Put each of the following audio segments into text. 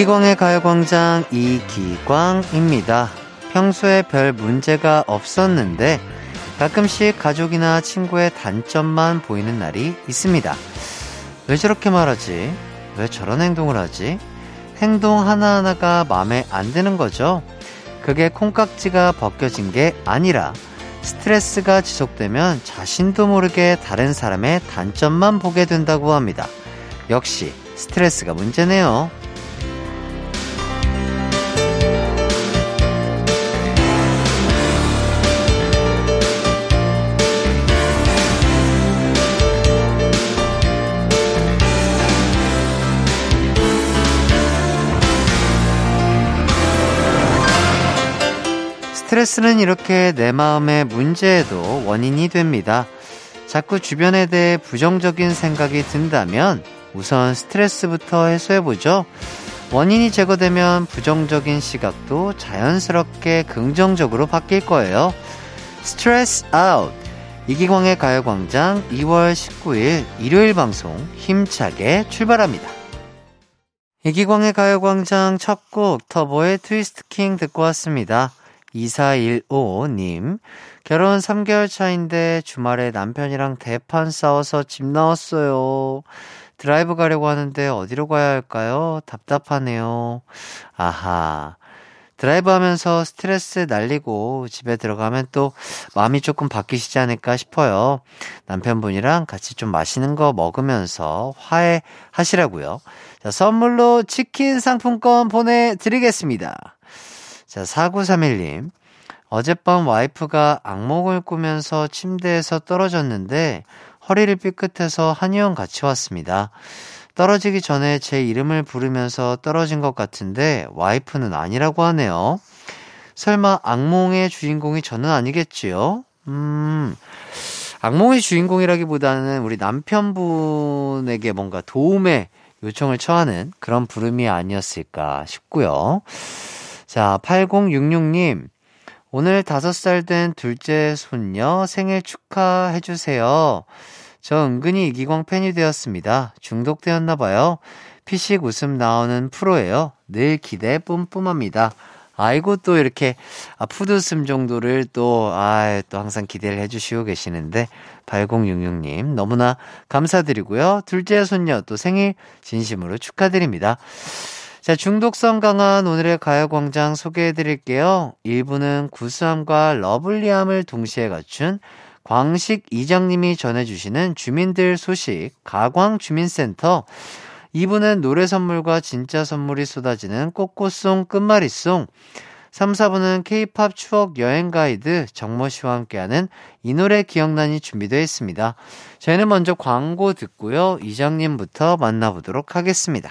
이기광의 가요광장 이기광입니다. 평소에 별 문제가 없었는데 가끔씩 가족이나 친구의 단점만 보이는 날이 있습니다. 왜 저렇게 말하지? 왜 저런 행동을 하지? 행동 하나하나가 마음에 안 드는 거죠? 그게 콩깍지가 벗겨진 게 아니라 스트레스가 지속되면 자신도 모르게 다른 사람의 단점만 보게 된다고 합니다. 역시 스트레스가 문제네요. 스트레스는 이렇게 내 마음의 문제에도 원인이 됩니다. 자꾸 주변에 대해 부정적인 생각이 든다면 우선 스트레스부터 해소해보죠. 원인이 제거되면 부정적인 시각도 자연스럽게 긍정적으로 바뀔 거예요. 스트레스 아웃. 이기광의 가요광장 2월 19일 일요일 방송 힘차게 출발합니다. 이기광의 가요광장 첫 곡 터보의 Twist King 듣고 왔습니다. 2415님, 결혼 3개월 차인데 주말에 남편이랑 대판 싸워서 집 나왔어요. 드라이브 가려고 하는데 어디로 가야 할까요? 답답하네요. 아하. 드라이브 하면서 스트레스 날리고 집에 들어가면 또 마음이 조금 바뀌시지 않을까 싶어요. 남편분이랑 같이 좀 맛있는 거 먹으면서 화해하시라고요. 자, 선물로 치킨 상품권 보내드리겠습니다. 자, 4931님. 어젯밤 와이프가 악몽을 꾸면서 침대에서 떨어졌는데 허리를 삐끗해서 한의원 같이 왔습니다. 떨어지기 전에 제 이름을 부르면서 떨어진 것 같은데 와이프는 아니라고 하네요. 설마 악몽의 주인공이 저는 아니겠지요? 음, 악몽의 주인공이라기보다는 우리 남편분에게 뭔가 도움의 요청을 처하는 그런 부름이 아니었을까 싶고요. 자, 8066님. 오늘 5살 된 둘째 손녀 생일 축하해주세요. 저 은근히 이기광 팬이 되었습니다. 중독되었나봐요. 피식 웃음 나오는 프로예요. 늘 기대 뿜뿜합니다. 아이고, 또 이렇게, 아, 푸드웃음 정도를 또, 아, 또 항상 기대를 해주시고 계시는데, 8066님, 너무나 감사드리고요. 둘째 손녀 또 생일 진심으로 축하드립니다. 자, 중독성 강한 오늘의 가요광장 소개해 드릴게요. 1부는 구수함과 lovely함을 동시에 갖춘 광식 이장님이 전해주시는 주민들 소식, 가광주민센터. 2부는 노래 선물과 진짜 선물이 쏟아지는 꽃꽃송 끝말잇송. 3, 4부는 케이팝 추억 여행 가이드 정모 씨와 함께하는 이 노래 기억나니 준비되어 있습니다. 저희는 먼저 광고 듣고요. 이장님부터 만나보도록 하겠습니다.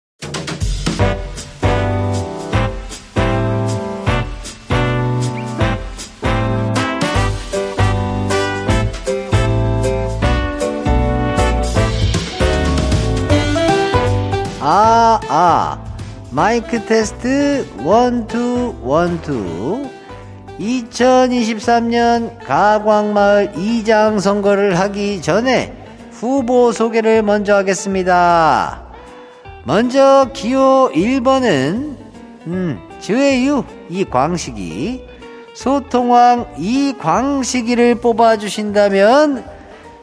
아, 아. 마이크 테스트 원투 원투 2023년 가광마을 이장 선거를 하기 전에 후보 소개를 먼저 하겠습니다. 먼저 기호 1번은 음, 주혜유 이광식이 소통왕 이광식이를 뽑아 주신다면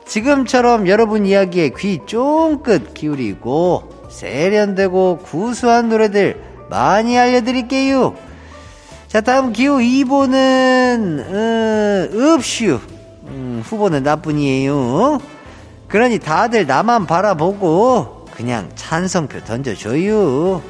지금처럼 여러분 이야기에 귀 쫑긋 기울이고 세련되고 구수한 노래들 많이 알려드릴게요. 자, 다음 기호 2번은, 어, 읍슈. 음, 후보는 나뿐이에요. 그러니 다들 나만 바라보고 그냥 찬성표 던져줘요.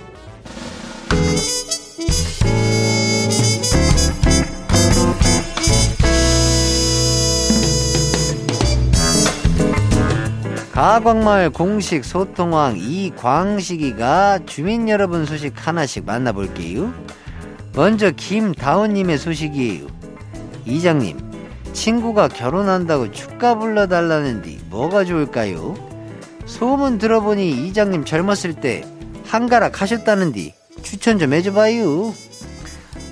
가광마을 공식 소통왕 이광식이가 주민 여러분 소식 하나씩 만나볼게요. 먼저 김다운님의 소식이에요. 이장님, 친구가 결혼한다고 축가 불러달라는데 뭐가 좋을까요? 소문 들어보니 이장님 젊었을 때 한가락 하셨다는디 추천 좀 해줘봐요.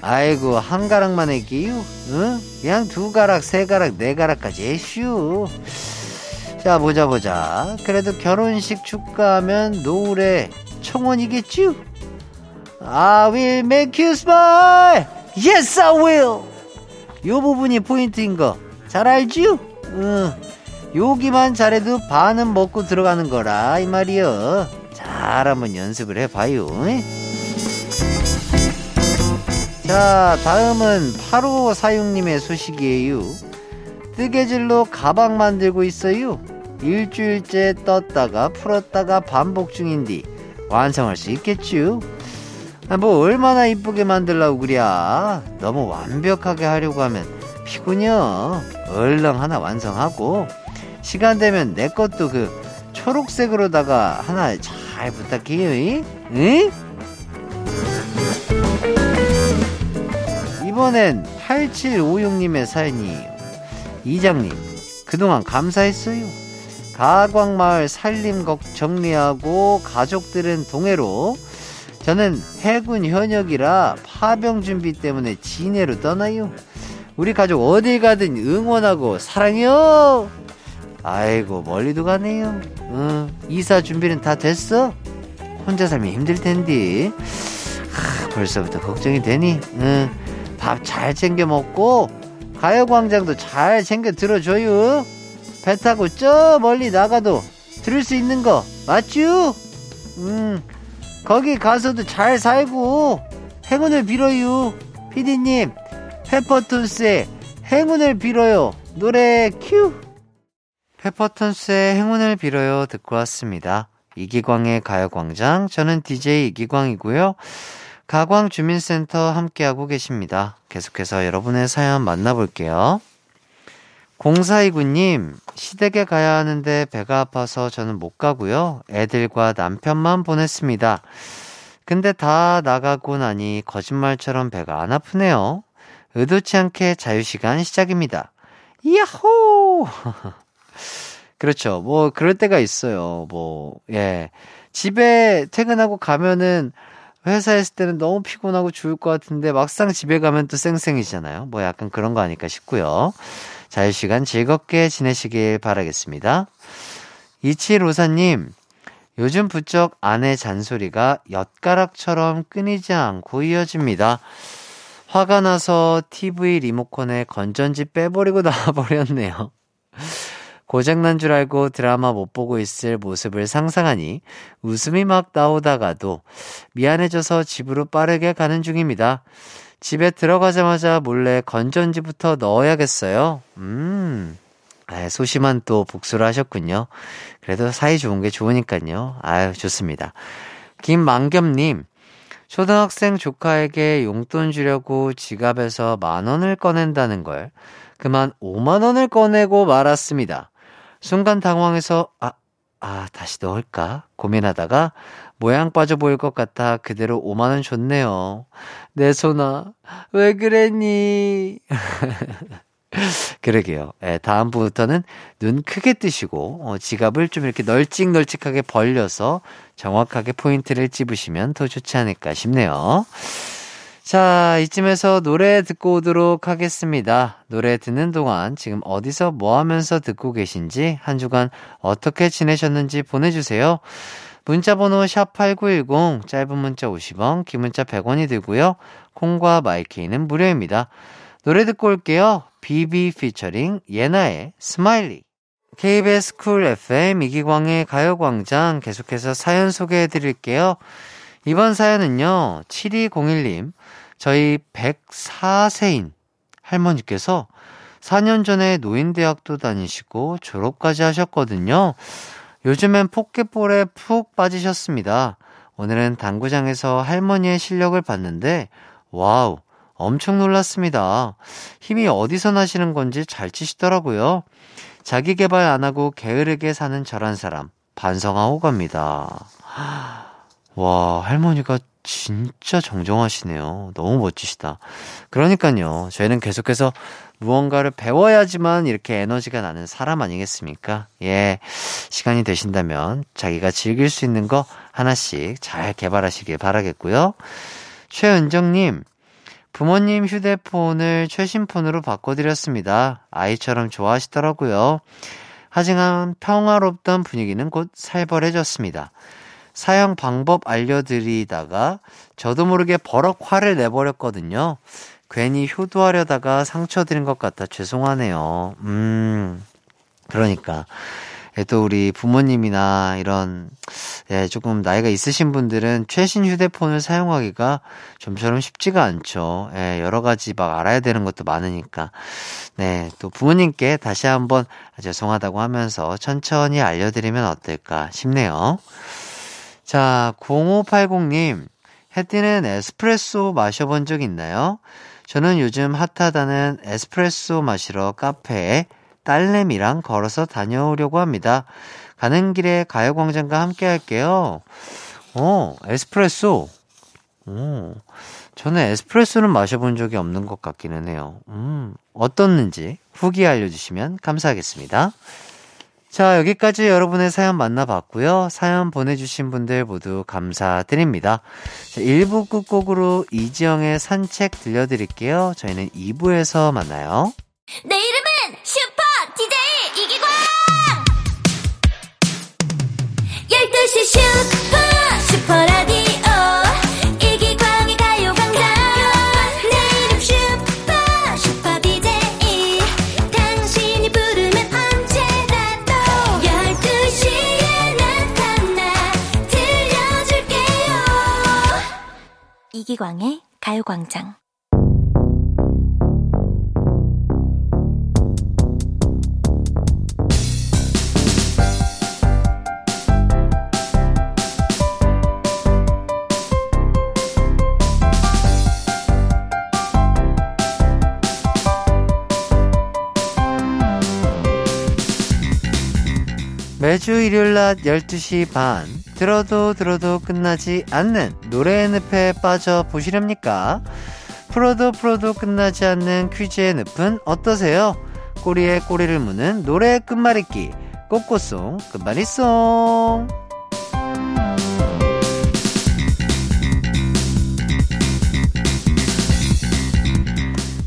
아이고 한 가락만 할게요. 응? 그냥 두 가락, 세 가락, 네 가락까지 해슈. 자 보자 보자. 그래도 결혼식 축가하면 노래 청원이겠쥬? I will make you smile. Yes, I will. 요 부분이 포인트인 거 잘 알지요? 응. 여기만 잘해도 반은 먹고 들어가는 거라 이 말이여. 잘 한번 연습을 해봐요. 자, 다음은 8546님의 소식이에요. 뜨개질로 가방 만들고 있어요. 일주일째 떴다가 풀었다가 반복 중인데 완성할 수 있겠죠? 아, 뭐 얼마나 이쁘게 만들라고 그랴. 너무 완벽하게 하려고 하면 피곤이여. 얼렁 하나 완성하고 시간 되면 내 것도 그 초록색으로다가 하나 잘 부탁해요. 응? 이번엔 8756님의 사연이에요. 이장님, 그동안 감사했어요. 가광마을 살림곡 정리하고 가족들은 동해로 저는 해군 현역이라 파병 준비 때문에 진해로 떠나요. 우리 가족 어딜 가든 응원하고 사랑해요. 아이고 멀리도 가네요. 응, 이사 준비는 다 됐어? 혼자 살면 힘들 텐데. 하, 벌써부터 걱정이 되니. 응, 밥 잘 챙겨 먹고 가요광장도 잘 챙겨 들어줘요. 배 타고 저 멀리 나가도 들을 수 있는 거 맞죠? 음. 거기 가서도 잘 살고 행운을 빌어요. 피디님, 페퍼톤스의 행운을 빌어요. 노래 큐. 페퍼톤스의 행운을 빌어요 듣고 왔습니다. 이기광의 가요광장, 저는 DJ 이기광이고요. 가광 주민센터 함께하고 계십니다. 계속해서 여러분의 사연 만나볼게요. 0429님, 시댁에 가야 하는데 배가 아파서 저는 못 가고요. 애들과 남편만 보냈습니다. 근데 다 나가고 나니 거짓말처럼 배가 안 아프네요. 의도치 않게 자유시간 시작입니다. 야호! 그렇죠. 뭐, 그럴 때가 있어요. 뭐, 예. 집에 퇴근하고 가면은 회사에 있을 때는 너무 피곤하고 죽을 것 같은데 막상 집에 가면 또 쌩쌩이잖아요. 뭐 약간 그런 거 아닐까 싶고요. 자유시간 즐겁게 지내시길 바라겠습니다. 2754님, 요즘 부쩍 아내 잔소리가 엿가락처럼 끊이지 않고 이어집니다. 화가 나서 TV 리모컨에 건전지 빼버리고 나와버렸네요. 고장난 줄 알고 드라마 못 보고 있을 모습을 상상하니 웃음이 막 나오다가도 미안해져서 집으로 빠르게 가는 중입니다. 집에 들어가자마자 몰래 건전지부터 넣어야겠어요. 음. 아, 소심한 또 복수를 하셨군요. 그래도 사이 좋은 게 좋으니까요. 아유, 좋습니다. 김만겸님, 초등학생 조카에게 용돈 주려고 지갑에서 만 원을 꺼낸다는 걸 그만 5만 원을 꺼내고 말았습니다. 순간 당황해서, 아, 아, 다시 넣을까? 고민하다가 모양 빠져 보일 것 같아 그대로 5만원 줬네요. 내 손아, 왜 그랬니? 그러게요. 예, 다음부터는 눈 크게 뜨시고, 어, 지갑을 좀 이렇게 널찍널찍하게 벌려서 정확하게 포인트를 찝으시면 더 좋지 않을까 싶네요. 자, 이쯤에서 노래 듣고 오도록 하겠습니다. 노래 듣는 동안 지금 어디서 뭐 하면서 듣고 계신지 한 주간 어떻게 지내셨는지 보내주세요. 문자번호 샵8910, 짧은 문자 50원, 긴 문자 100원이 들고요. 콩과 마이케이는 무료입니다. 노래 듣고 올게요. 비비 피처링 예나의 Smiley. KBS 쿨 FM 이기광의 가요광장 계속해서 사연 소개해 드릴게요. 이번 사연은요, 7201님, 저희 104세인 할머니께서 4년 전에 노인대학도 다니시고 졸업까지 하셨거든요. 요즘엔 포켓볼에 푹 빠지셨습니다. 오늘은 당구장에서 할머니의 실력을 봤는데, 와우, 엄청 놀랐습니다. 힘이 어디서 나시는 건지 잘 치시더라고요. 자기 개발 안 하고 게으르게 사는 저란 사람 반성하고 갑니다. 와, 할머니가 진짜 정정하시네요. 너무 멋지시다. 그러니까요. 저희는 계속해서 무언가를 배워야지만 이렇게 에너지가 나는 사람 아니겠습니까? 예. 시간이 되신다면 자기가 즐길 수 있는 거 하나씩 잘 개발하시길 바라겠고요. 최은정님, 부모님 휴대폰을 최신 폰으로 바꿔드렸습니다. 아이처럼 좋아하시더라고요. 하지만 평화롭던 분위기는 곧 살벌해졌습니다. 사용 방법 알려드리다가 저도 모르게 버럭 화를 내버렸거든요. 괜히 효도하려다가 상처 드린 것 같아 죄송하네요. 음, 그러니까. 예, 또 우리 부모님이나 이런, 예, 조금 나이가 있으신 분들은 최신 휴대폰을 사용하기가 좀처럼 쉽지가 않죠. 예, 여러 가지 막 알아야 되는 것도 많으니까. 네, 또 부모님께 다시 한번 죄송하다고 하면서 천천히 알려드리면 어떨까 싶네요. 자, 0580님, 해띠는 에스프레소 마셔본 적 있나요? 저는 요즘 핫하다는 에스프레소 마시러 카페에 딸내미랑 걸어서 다녀오려고 합니다. 가는 길에 가요광장과 함께 할게요. 어, 에스프레소. 오, 저는 에스프레소는 마셔본 적이 없는 것 같기는 해요. 음, 어떻는지 후기 알려주시면 감사하겠습니다. 자, 여기까지 여러분의 사연 만나봤고요. 사연 보내주신 분들 모두 감사드립니다. 자, 1부 끝곡으로 이지영의 산책 들려드릴게요. 저희는 2부에서 만나요. 내 이름은 슈퍼 DJ 이기광! 12시 슈 이기광의 가요광장. 매주 일요일 낮 12시 반 들어도 들어도 끝나지 않는 노래의 늪에 빠져 보시렵니까? 풀어도 풀어도 끝나지 않는 퀴즈의 늪은 어떠세요? 꼬리에 꼬리를 무는 노래의 끝말잇기 꼬꼬송 끝말잇송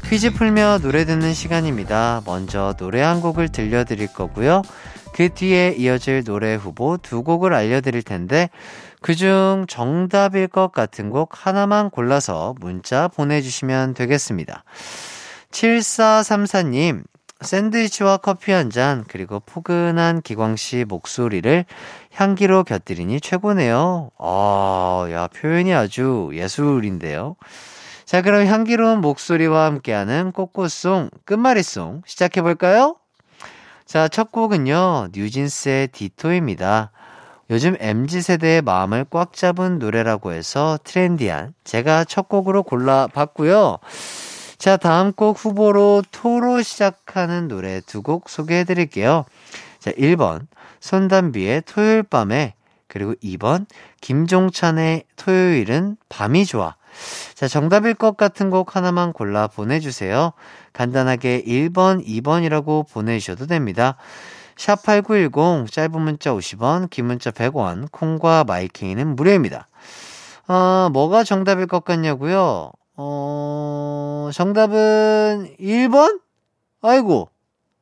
퀴즈 풀며 노래 듣는 시간입니다. 먼저 노래 한 곡을 들려드릴 거고요. 그 뒤에 이어질 노래 후보 두 곡을 알려드릴 텐데 그중 정답일 것 같은 곡 하나만 골라서 문자 보내주시면 되겠습니다. 7434님, 샌드위치와 커피 한 잔, 그리고 포근한 기광씨 목소리를 향기로 곁들이니 최고네요. 아, 야, 표현이 아주 예술인데요. 자, 그럼 향기로운 목소리와 함께하는 꽃꽃송, 끝말잇송 시작해볼까요? 자, 첫 곡은요, 뉴진스의 디토입니다. 요즘 MZ세대의 마음을 꽉 잡은 노래라고 해서 트렌디한 제가 첫 곡으로 골라봤고요. 자, 다음 곡 후보로 토로 시작하는 노래 두 곡 소개해 드릴게요. 자, 1번, 손담비의 토요일 밤에, 그리고 2번, 김종찬의 토요일은 밤이 좋아. 자, 정답일 것 같은 곡 하나만 골라 보내주세요. 간단하게 1번, 2번이라고 보내주셔도 됩니다. 샵8910, 짧은 문자 50원, 긴 문자 100원, 콩과 마이케이는 무료입니다. 아, 뭐가 정답일 것 같냐고요? 어, 정답은 1번? 아이고,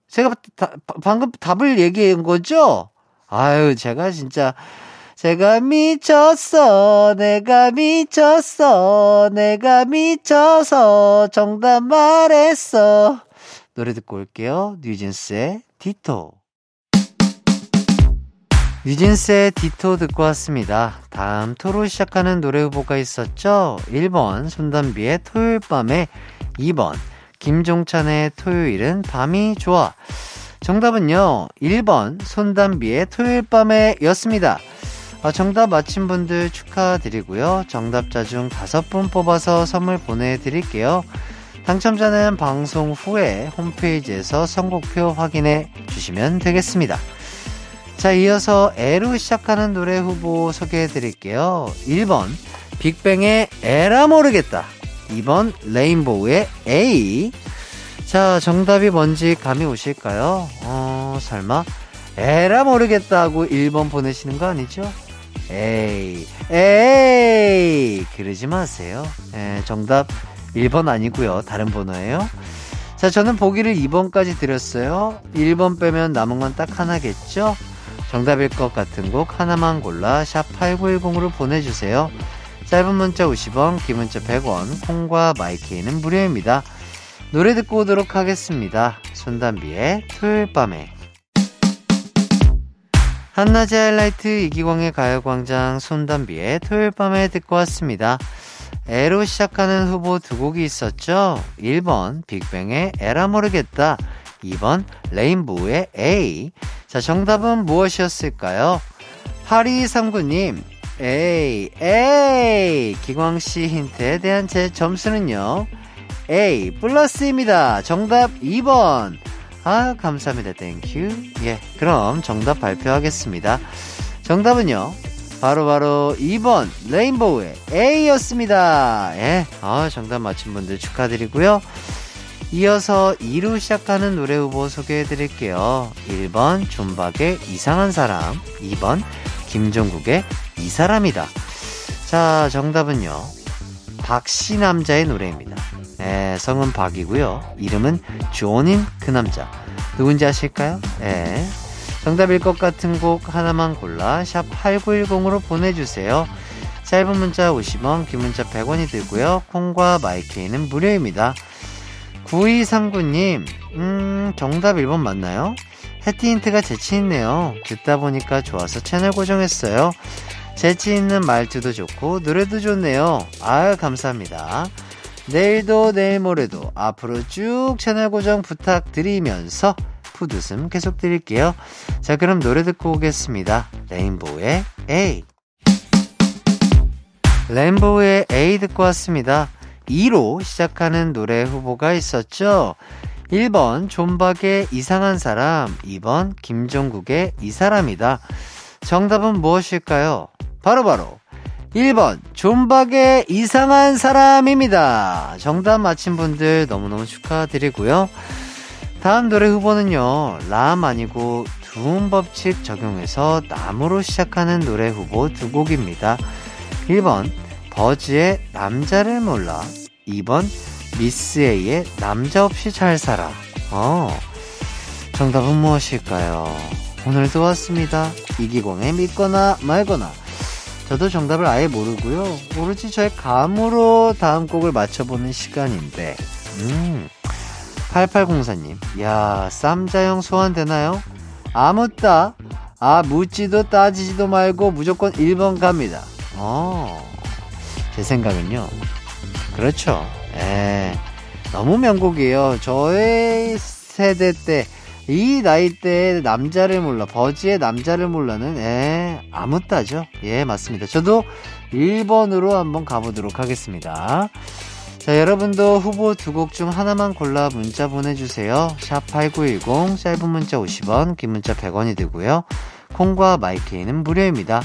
제가 다, 방금 답을 얘기한 거죠? 아유, 제가 진짜, 제가 미쳤어, 내가 미쳤어, 내가 미쳐서 정답 말했어. 노래 듣고 올게요. 뉴진스의 디토. 뉴진스의 디토 듣고 왔습니다. 다음 토로 시작하는 노래 후보가 있었죠? 1번 손담비의 토요일 밤에 2번 김종찬의 토요일은 밤이 좋아. 정답은요. 1번 손담비의 토요일 밤에 였습니다. 어, 정답 맞힌 분들 축하드리고요. 정답자 중 5분 뽑아서 선물 보내드릴게요. 당첨자는 방송 후에 홈페이지에서 선곡표 확인해 주시면 되겠습니다. 자, 이어서 에로 시작하는 노래 후보 소개해 드릴게요. 1번, 빅뱅의 에라 모르겠다. 2번, 레인보우의 A. 자, 정답이 뭔지 감이 오실까요? 어, 설마, 에라 모르겠다고 1번 보내시는 거 아니죠? 에이, 에이! 그러지 마세요. 에, 정답 1번 아니고요 다른 번호예요. 자, 저는 보기를 2번까지 드렸어요. 1번 빼면 남은 건 딱 하나겠죠? 정답일 것 같은 곡 하나만 골라 샵 8910으로 보내주세요. 짧은 문자 50원, 긴 문자 100원, 콩과 마이케이는 무료입니다. 노래 듣고 오도록 하겠습니다. 손담비의 토요일 밤에. 한낮의 하이라이트 이기광의 가요광장 손담비의 토요일 밤에 듣고 왔습니다. 에로 시작하는 후보 두 곡이 있었죠? 1번 빅뱅의 에라 모르겠다 2번 레인보우의 A 자 정답은 무엇이었을까요? 8239님 에이 에이 기광씨 힌트에 대한 제 점수는요 A 플러스입니다 정답 2번 아 감사합니다 Thank you 예 그럼 정답 발표하겠습니다 정답은요 바로바로 바로 2번 레인보우의 A였습니다. 예, 아, 정답 맞힌 분들 축하드리고요. 이어서 2로 시작하는 노래 후보 소개해 드릴게요. 1번 존박의 이상한 사람, 2번 김종국의 이 사람이다. 자, 정답은요. 박씨 남자의 노래입니다. 예, 성은 박이고요. 이름은 존인 그 남자. 누군지 아실까요? 예. 정답일 것 같은 곡 하나만 골라 샵 8910으로 보내주세요. 짧은 문자 50원, 긴 문자 100원이 들고요. 콩과 마이케이는 무료입니다. 9239님, 음, 정답 1번 맞나요? 해티 힌트가 재치있네요. 듣다 보니까 좋아서 채널 고정했어요. 재치 있는 말투도 좋고, 노래도 좋네요. 아유, 감사합니다. 내일도 내일 모레도 앞으로 쭉 채널 고정 부탁드리면서 푸드 웃음 계속 드릴게요. 자, 그럼 노래 듣고 오겠습니다. 레인보우의 A. 레인보우의 A 듣고 왔습니다. 2로 시작하는 노래 후보가 있었죠. 1번 존박의 이상한 사람, 2번 김종국의 이 사람이다. 정답은 무엇일까요? 바로바로 바로 1번 존박의 이상한 사람입니다. 정답 맞힌 분들 너무너무 축하드리고요. 다음 노래 후보는요, 람 아니고 두음 법칙 적용해서 나무로 시작하는 노래 후보 두 곡입니다. 1번, 버즈의 남자를 몰라. 2번, 미스 A의 남자 없이 잘 살아. 어, 정답은 무엇일까요? 오늘도 왔습니다. 이기광의 믿거나 말거나. 저도 정답을 아예 모르고요. 오로지 저의 감으로 다음 곡을 맞춰보는 시간인데, 음, 8804님, 야, 쌈자형 소환되나요? 아무따, 아, 묻지도 따지지도 말고 무조건 1번 갑니다. 어, 제 생각은요. 그렇죠. 에, 너무 명곡이에요. 저의 세대 때, 이 나이 때 남자를 몰라, 버지의 남자를 몰라는, 에, 아무따죠. 예, 맞습니다. 저도 1번으로 한번 가보도록 하겠습니다. 자, 여러분도 후보 두 곡 중 하나만 골라 문자 보내주세요. 샵 8910, 짧은 문자 50원, 긴 문자 100원이 되고요. 콩과 마이케이는 무료입니다.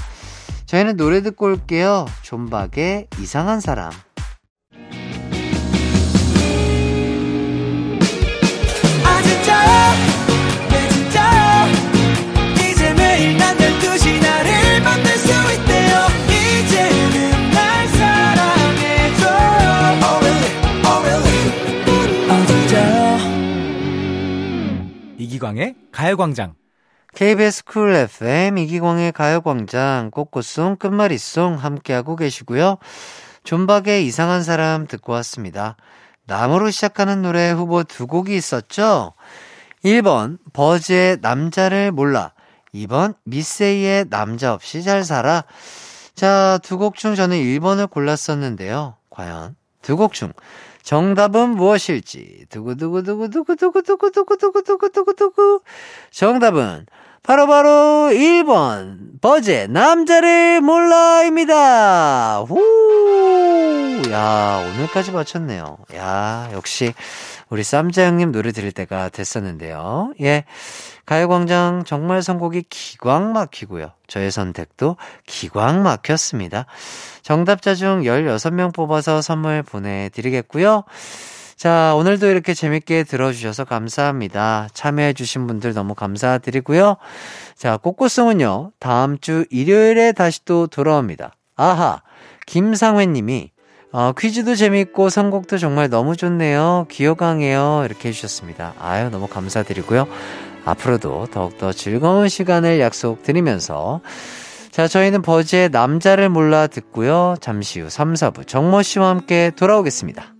저희는 노래 듣고 올게요. 존박의 이상한 사람. 이기광의 가요광장. KBS 쿨 FM 이기광의 가요광장 꽃꽃송 끝말잇송 함께하고 계시고요. 존박의 이상한 사람 듣고 왔습니다. 남으로 시작하는 노래 후보 두 곡이 있었죠. 1번 버즈의 남자를 몰라 2번 미쓰에이의 남자 없이 잘 살아 자, 두 곡 중 저는 1번을 골랐었는데요. 과연 두 곡 중 정답은 무엇일지 두구두구두구두구두구두구두구두구두구두구 정답은 바로바로 바로 1번 버제 남자를 몰라입니다. 후 야, 오늘까지 맞췄네요. 야, 역시 우리 쌈자 형님 노래 들을 때가 됐었는데요. 예. 가요광장 정말 선곡이 기광 막히고요. 저의 선택도 기광 막혔습니다. 정답자 중 16명 뽑아서 선물 보내드리겠고요. 자, 오늘도 이렇게 재밌게 들어주셔서 감사합니다. 참여해주신 분들 너무 감사드리고요. 자, 꽃꽃송은요, 다음 주 일요일에 다시 또 돌아옵니다. 아하, 김상회 님이, 어, 퀴즈도 재밌고 선곡도 정말 너무 좋네요. 기어강해요. 이렇게 해주셨습니다. 아유, 너무 감사드리고요. 앞으로도 더욱더 즐거운 시간을 약속드리면서 자, 저희는 버즈의 남자를 몰라 듣고요. 잠시 후 3, 4부 정모 씨와 함께 돌아오겠습니다.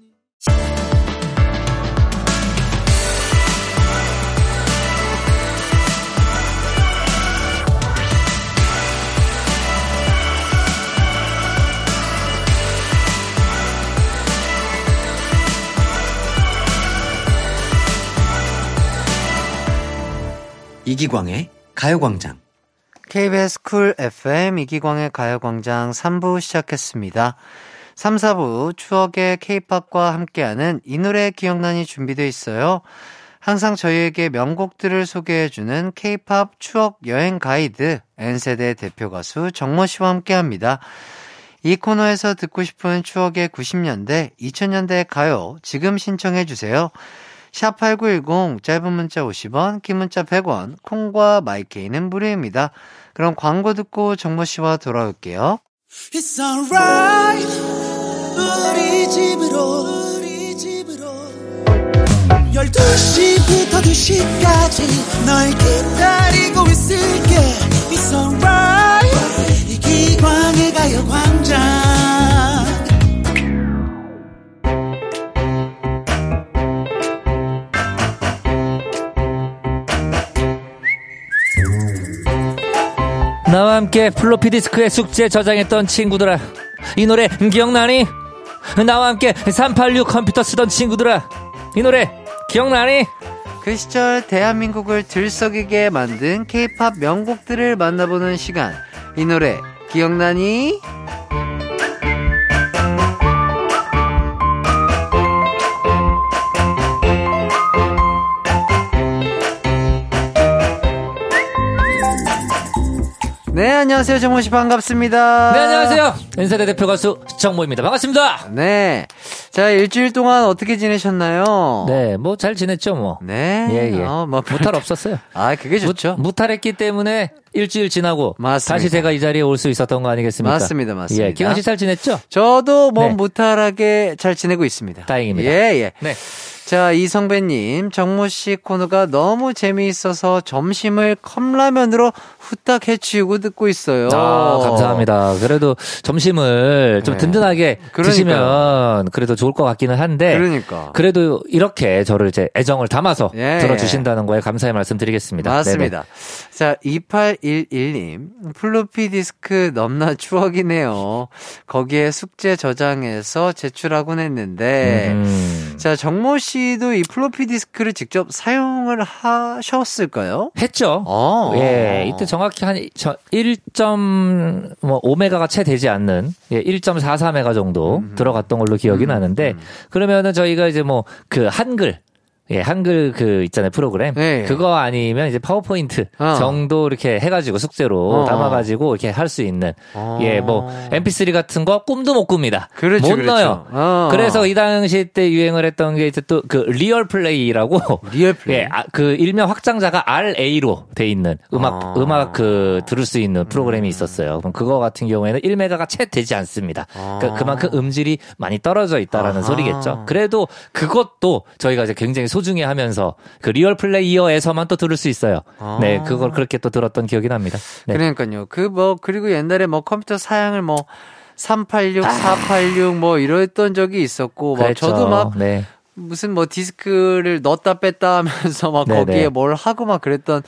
이기광의 가요광장. KBS 쿨 FM 이기광의 가요광장 3부 시작했습니다. 3, 4부 추억의 케이팝과 함께하는 이 노래 기억난이 준비되어 있어요. 항상 저희에게 명곡들을 소개해주는 케이팝 추억 여행 가이드 N세대 대표 가수 정모 씨와 함께합니다. 이 코너에서 듣고 싶은 추억의 90년대, 2000년대 가요 지금 신청해주세요. 샵8910 짧은 문자 50원, 긴 문자 100원, 콩과 마이케이는 무료입니다. 그럼 광고 듣고 정모 씨와 돌아올게요. It's alright. 우리 집으로 우리 집으로. 12시부터 2시까지 널 기다리고 있을게. It's alright. 이 기광의 가요광장 나와 함께 플로피 디스크에 숙제 저장했던 친구들아 이 노래 기억나니? 나와 함께 386 컴퓨터 쓰던 친구들아 이 노래 기억나니? 그 시절 대한민국을 들썩이게 만든 케이팝 명곡들을 만나보는 시간. 이 노래 기억나니? 네, 안녕하세요. 정모 씨 반갑습니다. 네 안녕하세요 엔세대 대표 가수 정모입니다 반갑습니다 네. 자, 일주일 동안 어떻게 지내셨나요? 네 뭐 잘 지냈죠 뭐 네. 예, 예. 어, 뭐 무탈 없었어요 아, 그게 좋죠. 무, 탈했기 때문에 일주일 지나고 맞습니다. 다시 제가 이 자리에 올 수 있었던 거 아니겠습니까? 맞습니다, 맞습니다. 예, 기광 씨 잘 지냈죠? 저도 뭐 네. 무탈하게 잘 지내고 있습니다. 다행입니다. 예, 예. 네. 자, 이성배님, 정모 씨 코너가 너무 재미있어서 점심을 컵라면으로 후딱 해치우고 듣고 있어요. 아, 감사합니다. 그래도 점심을 좀 네. 든든하게 그러니까요. 드시면 그래도 좋을 것 같기는 한데. 그러니까. 그래도 이렇게 저를 이제 애정을 담아서 예. 들어주신다는 거에 감사의 말씀 드리겠습니다. 맞습니다. 자, 2811님, 플로피 디스크 넘나 추억이네요. 거기에 숙제 저장해서 제출하곤 했는데, 네네. 음. 자, 정모 씨도 이 플로피 디스크를 직접 사용을 하셨을까요? 했죠. 어. 예, 이때 정 확히 한 1.5메가가 채 되지 않는 예, 1.43메가 정도 음. 들어갔던 걸로 기억이 나는데 그러면은 저희가 이제 뭐 그 한글 예, 한글 그 있잖아요, 프로그램. 네. 그거 아니면 이제 파워포인트 어. 정도 이렇게 해가지고 숙제로 어. 담아가지고 이렇게 할 수 있는. 어. 예, 뭐, mp3 같은 거 꿈도 못 꿉니다. 그렇죠, 못 그렇죠. 넣어요. 어. 그래서 이 당시 때 유행을 했던 게 이제 또 그 Real Play라고. Real Play. 예, 아, 그 일명 확장자가 RA로 돼 있는 음악, 아. 음악 그 들을 수 있는 프로그램이 있었어요. 그럼 그거 같은 경우에는 1메가가 채 되지 않습니다. 아. 그러니까 그만큼 음질이 많이 떨어져 있다라는 아하. 소리겠죠. 그래도 그것도 저희가 이제 굉장히 소 중히 하면서 그 RealPlayer에서만 또 들을 수 있어요. 아. 네, 그걸 그렇게 또 들었던 기억이 납니다. 네. 그러니까요. 그 뭐 그리고 옛날에 뭐 컴퓨터 사양을 뭐 386, 486 뭐 이랬던 적이 있었고 막 그랬죠. 저도 막 네. 무슨 뭐 디스크를 넣었다 뺐다 하면서 막 네네. 거기에 뭘 하고 막 그랬던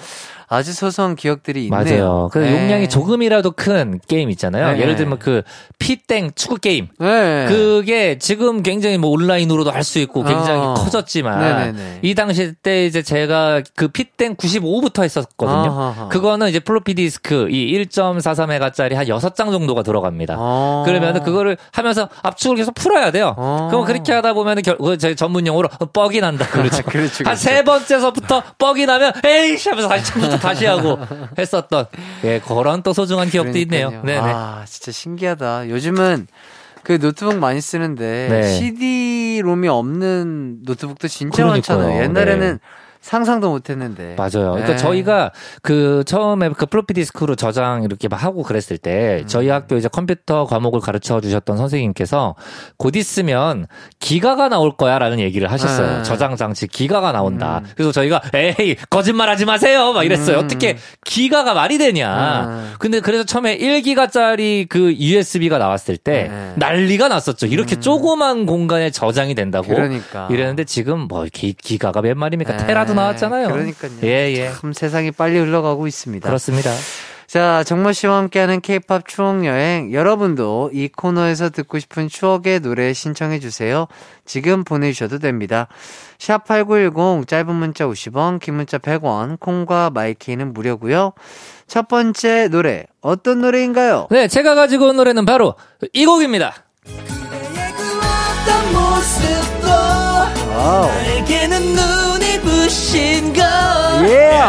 아주 소소한 기억들이 있네요. 맞아요. 그 네. 용량이 조금이라도 큰 게임 있잖아요. 네. 예를 들면 그 피땡 축구 게임. 네. 그게 지금 굉장히 뭐 온라인으로도 할 수 있고 굉장히 어. 커졌지만 네네네. 이 당시 때 이제 제가 그 피땡 95부터 했었거든요. 아하하. 그거는 이제 플로피 디스크 이 1.43메가짜리 한 6장 정도가 들어갑니다. 어. 그러면 그거를 하면서 압축을 계속 풀어야 돼요. 어. 그럼 그렇게 하다 보면 결, 그 저희 전문 용어로 뻑이 난다 그러죠. 그렇죠, 한 그렇죠. 세 번째서부터 뻑이 나면 에이씨 하면서 다시 처음부터 다시 하고 했었던 예 그런 또 소중한 기억도 있네요. 그러니까요. 네네. 아, 진짜 신기하다. 요즘은 그 노트북 많이 쓰는데 네. CD-ROM이 없는 노트북도 진짜 그러니까요. 많잖아요. 옛날에는 네. 상상도 못 했는데. 맞아요. 그러니까 네. 저희가 그 처음에 그 플로피 디스크로 저장 이렇게 막 하고 그랬을 때 음. 저희 학교 이제 컴퓨터 과목을 가르쳐 주셨던 선생님께서 곧 있으면 기가가 나올 거야라는 얘기를 하셨어요. 네. 저장 장치 기가가 나온다. 음. 그래서 저희가 에이 거짓말하지 마세요. 막 이랬어요. 음. 어떻게 기가가 말이 되냐. 음. 근데 그래서 처음에 1기가짜리 그 USB가 나왔을 때 네. 난리가 났었죠. 이렇게 조그만 공간에 저장이 된다고. 그러니까. 이랬는데 지금 뭐 기, 기가가 몇 말입니까? 네. 테라도 나왔잖아요. 그러니까요. 예, 예. 참 세상이 빨리 흘러가고 있습니다. 그렇습니다. 자, 정모 씨와 함께하는 K-팝 추억 여행. 여러분도 이 코너에서 듣고 싶은 추억의 노래 신청해 주세요. 지금 보내주셔도 됩니다. 샵 #8910 짧은 문자 50원, 긴 문자 100원, 콩과 마이K는 무료고요. 첫 번째 노래 어떤 노래인가요? 네, 제가 가지고 온 노래는 바로 이 곡입니다. 나에게는 눈이 부신 것 예.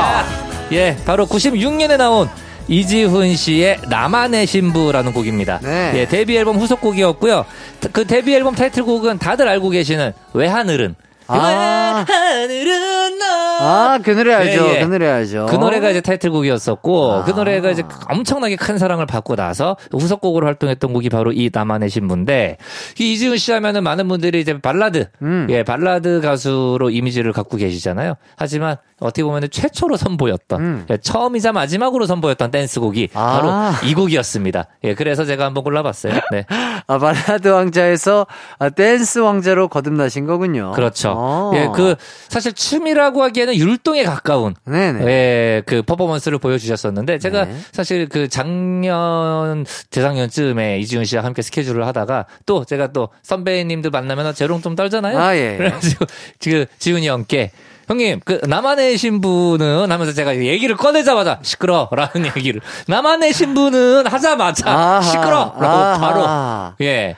예, 바로 96년에 나온 이지훈 씨의 나만의 신부라는 곡입니다. 네. 예, 데뷔 앨범 후속곡이었고요. 그 데뷔 앨범 타이틀곡은 다들 알고 계시는 왜 하늘은 아. 왜 하늘은 너 아, 그 노래 알죠. 예, 예. 그 노래 알죠. 그 노래가 이제 타이틀곡이었었고 아. 그 노래가 이제 엄청나게 큰 사랑을 받고 나서 후속곡으로 활동했던 곡이 바로 이 나만의 신부인데 이 이지훈 씨 하면은 많은 분들이 이제 발라드 음. 예 발라드 가수로 이미지를 갖고 계시잖아요. 하지만 어떻게 보면은 최초로 선보였던 음. 예, 처음이자 마지막으로 선보였던 댄스곡이 아. 바로 이 곡이었습니다. 예 그래서 제가 한번 골라봤어요. 네 아, 발라드 왕자에서 아, 댄스 왕자로 거듭나신 거군요. 그렇죠. 어. 예 그 사실 춤이라고 하기에는 율동에 가까운 네네. 예, 그 퍼포먼스를 보여주셨었는데 제가 네. 사실 그 작년 재작년쯤에 이지훈 씨와 함께 스케줄을 하다가 또 제가 또 선배님들 만나면 재롱 좀 떨잖아요. 아, 예. 그래가지고 지금 지훈이 형께 형님 그 나만의 신부는 하면서 제가 얘기를 꺼내자마자 시끄러 라는 얘기를 나만의 신부는 하자마자 아하. 시끄러 라고 아하. 바로 예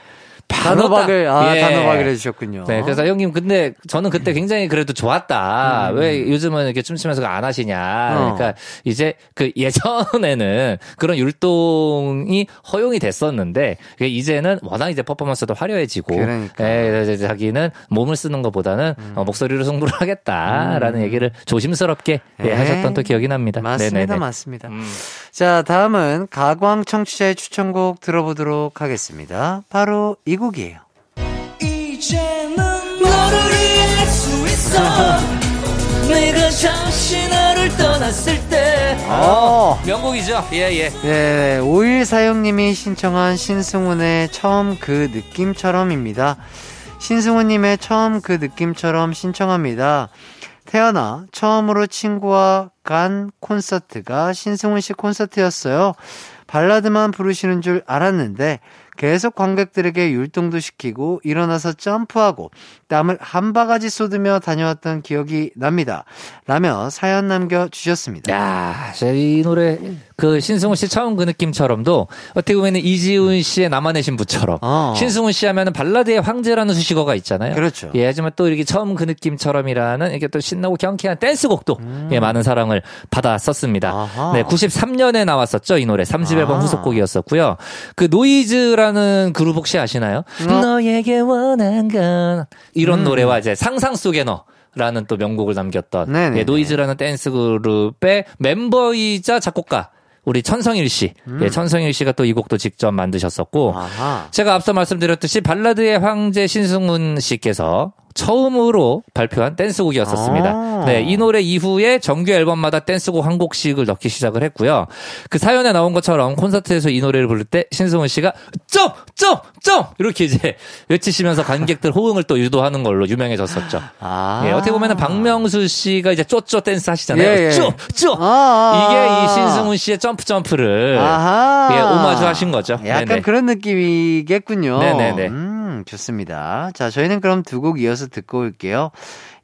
단호박을, 딱, 아, 예. 단호박을 해주셨군요. 네, 그래서 형님 근데 저는 그때 굉장히 그래도 좋았다. 음. 왜 요즘은 이렇게 춤추면서 안 하시냐. 어. 그러니까 이제 그 예전에는 그런 율동이 허용이 됐었는데 이제는 워낙 이제 퍼포먼스도 화려해지고 그러니까. 예, 자기는 몸을 쓰는 것보다는 어, 목소리로 승부를 하겠다라는 얘기를 조심스럽게 예, 네. 하셨던 또 기억이 납니다. 맞습니다, 네네네. 맞습니다. 음. 자, 다음은 가광 청취자의 추천곡 들어보도록 하겠습니다. 바로 이 곡이에요. 이제는 너를 이해할 수 있어 내가 잠시 너를 떠났을 때 어. 명곡이죠. 예, 예. 네, 5146님이 신청한 신승훈의 처음 그 느낌처럼입니다. 신승훈님의 처음 그 느낌처럼 신청합니다. 태어나 처음으로 친구와 간 콘서트가 신승훈 씨 콘서트였어요. 발라드만 부르시는 줄 알았는데 계속 관객들에게 율동도 시키고 일어나서 점프하고 땀을 한 바가지 쏟으며 다녀왔던 기억이 납니다. 라며 사연 남겨주셨습니다. 야, 이 노래 그 신승훈 씨 처음 그 느낌처럼도 어떻게 보면 이지훈 씨의 나만의 신부처럼 어. 신승훈 씨 하면은 발라드의 황제라는 수식어가 있잖아요. 그렇죠. 예, 하지만 또 이렇게 처음 그 느낌처럼이라는 이게 또 신나고 경쾌한 댄스곡도 예, 많은 사랑을 받았었습니다. 음. 아하. 네, 93년에 나왔었죠 이 노래 3집 앨범 아. 후속곡이었었고요. 그 노이즈라는 그룹 혹시 아시나요? 어. 너에게 원한 건 이런 음. 노래와 이제 상상 속의 너. 라는 또 명곡을 남겼던. 예, 노이즈라는 댄스 그룹의 멤버이자 작곡가 우리 천성일 씨, 예, 천성일 씨가 또 이 곡도 직접 만드셨었고 음. 아하. 제가 앞서 말씀드렸듯이 발라드의 황제 신승훈 씨께서 처음으로 발표한 댄스곡이었었습니다. 아. 네, 이 노래 이후에 정규 앨범마다 댄스곡 한 곡씩을 넣기 시작을 했고요. 그 사연에 나온 것처럼 콘서트에서 이 노래를 부를 때 신승훈 씨가 점! 점! 점! 이렇게 이제 외치시면서 관객들 호응을 또 유도하는 걸로 유명해졌었죠. 아. 예, 어떻게 보면 박명수 씨가 이제 쪼쪼 댄스 하시잖아요. 예, 예. 쪼! 쪼! 아, 아, 이게 아. 이 신승훈 씨의 점프 점프를. 예, 오마주 하신 거죠. 약간 네네. 그런 느낌이겠군요. 네네네. 음, 좋습니다. 자, 저희는 그럼 두 곡 이어서 듣고 올게요.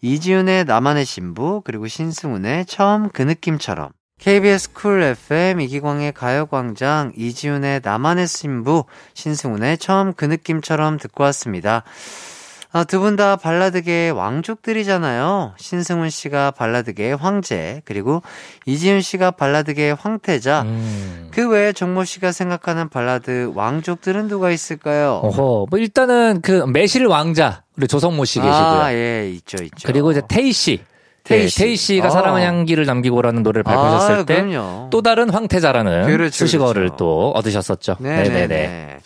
이지훈의 나만의 신부, 그리고 신승훈의 처음 그 느낌처럼. KBS Cool FM 이기광의 가요광장 이지훈의 나만의 신부 신승훈의 처음 그 느낌처럼 듣고 왔습니다. 아, 두 분 다 발라드계의 왕족들이잖아요. 신승훈 씨가 발라드계의 황제 그리고 이지훈 씨가 발라드계의 황태자. 음. 그 외에 정모 씨가 생각하는 발라드 왕족들은 누가 있을까요? 어허, 뭐 일단은 그 매실 왕자 우리 조성모 씨 계시고요. 아, 예, 있죠, 있죠. 그리고 이제 테이 씨. 테이 네, 씨. 테이 씨가 아. 사랑은 향기를 남기고라는 노래를 발표하셨을 아, 때 그럼요. 또 다른 황태자라는 그렇죠, 수식어를 그렇죠. 또 얻으셨었죠. 네네네.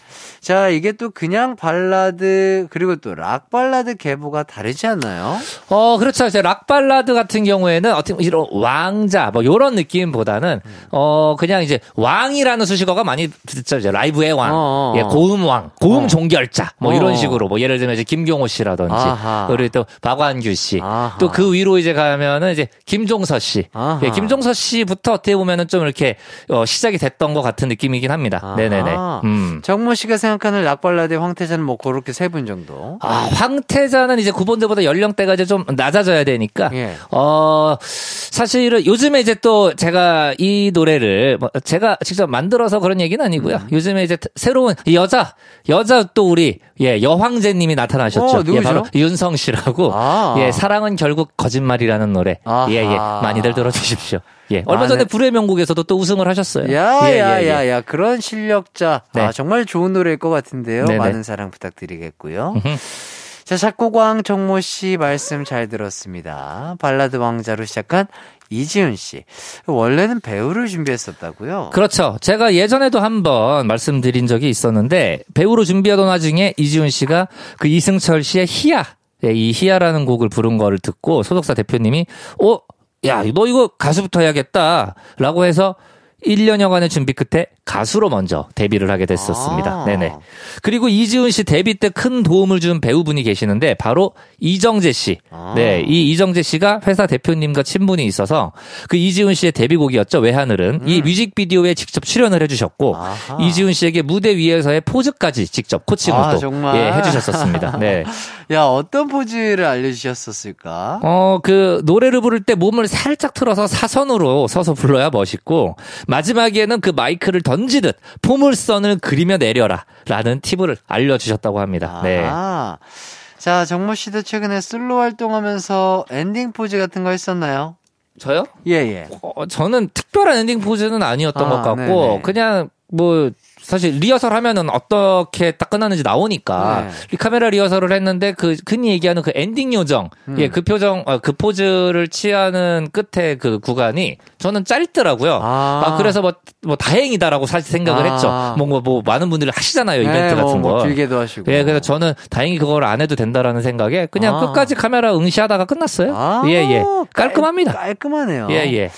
자, 이게 또 그냥 발라드, 그리고 또 락 발라드 계보가 다르지 않나요? 어, 그렇죠. 이제 락 발라드 같은 경우에는 어떻게 보면 이런 왕자 뭐 요런 느낌보다는 어 그냥 이제 왕이라는 수식어가 많이 듣죠. 이제 라이브의 왕, 어, 어. 예, 고음 왕, 고음 어. 종결자 뭐 어. 이런 식으로 뭐 예를 들면 이제 김경호 씨라든지 아하. 그리고 또 박완규 씨. 또 그 위로 이제 가면은 이제 김종서 씨. 예, 김종서 씨부터 어떻게 보면은 좀 이렇게 어, 시작이 됐던 것 같은 느낌이긴 합니다. 네네네. 음. 정모 씨가 생각 락 발라드의 황태자는 뭐 그렇게 세 분 정도. 아, 황태자는 이제 구본대보다 연령대가 이제 좀 낮아져야 되니까, 예. 어, 사실은 요즘에 이제 또 제가 이 노래를, 뭐 제가 직접 만들어서 그런 얘기는 아니고요. 음. 요즘에 이제 새로운 이 여자, 여자 또 우리, 예, 여황제님이 나타나셨죠. 어? 예, 바로 윤성 씨라고, 아. 예, 사랑은 결국 거짓말이라는 노래. 아하. 예, 예, 많이들 들어주십시오. 예, 얼마 아, 전에 네. 불의 명곡에서도 또 우승을 하셨어요. 야, 예, 야, 예, 예. 야, 야, 그런 실력자. 네. 아, 정말 좋은 노래일 것 같은데요. 네네. 많은 사랑 부탁드리겠고요. 자, 작곡왕 정모 씨 말씀 잘 들었습니다. 발라드 왕자로 시작한 이지훈 씨. 원래는 배우를 준비했었다고요? 그렇죠. 제가 예전에도 한번 말씀드린 적이 있었는데 배우로 준비하던 와중에 이지훈 씨가 그 이승철 씨의 희야, 예, 이 희야라는 곡을 부른 거를 듣고 소속사 대표님이 어, 야, 너 이거 가수부터 해야겠다 라고 해서 1년여간의 준비 끝에 가수로 먼저 데뷔를 하게 됐었습니다. 아. 네네. 그리고 이지훈 씨 데뷔 때 큰 도움을 준 배우분이 계시는데 바로 이정재 씨. 아. 네, 이 이정재 씨가 회사 대표님과 친분이 있어서 그 이지훈 씨의 데뷔곡이었죠. 외하늘은 이 뮤직비디오에 직접 출연을 해주셨고 음. 아하. 이지훈 씨에게 무대 위에서의 포즈까지 직접 코칭을 아, 또? 예, 해주셨었습니다. 네. 야, 어떤 포즈를 알려주셨었을까? 어, 그, 노래를 부를 때 몸을 살짝 틀어서 사선으로 서서 불러야 멋있고, 마지막에는 그 마이크를 던지듯 포물선을 그리며 내려라. 라는 팁을 알려주셨다고 합니다. 네. 아. 자, 정모 씨도 최근에 솔로 활동하면서 엔딩 포즈 같은 거 했었나요? 저요? 예, 예. 어, 저는 특별한 엔딩 포즈는 아니었던 아, 것 같고, 네네. 그냥 뭐, 사실 리허설 하면은 어떻게 딱 끝나는지 나오니까 네. 이 카메라 리허설을 했는데 그 흔히 얘기하는 그 엔딩 요정 음. 예 그 표정 어, 그 포즈를 취하는 끝에 그 구간이 저는 짧더라고요. 아. 아, 그래서 뭐, 뭐 다행이다라고 사실 생각을 아. 했죠. 뭔가 뭐 많은 분들이 하시잖아요 이벤트 네, 같은 뭐, 거. 뭐 길게도 하시고. 예, 그래서 저는 다행히 그걸 안 해도 된다라는 생각에 그냥 아. 끝까지 카메라 응시하다가 끝났어요. 아, 예, 예. 깔- 깔끔합니다. 깔끔하네요. 예, 예.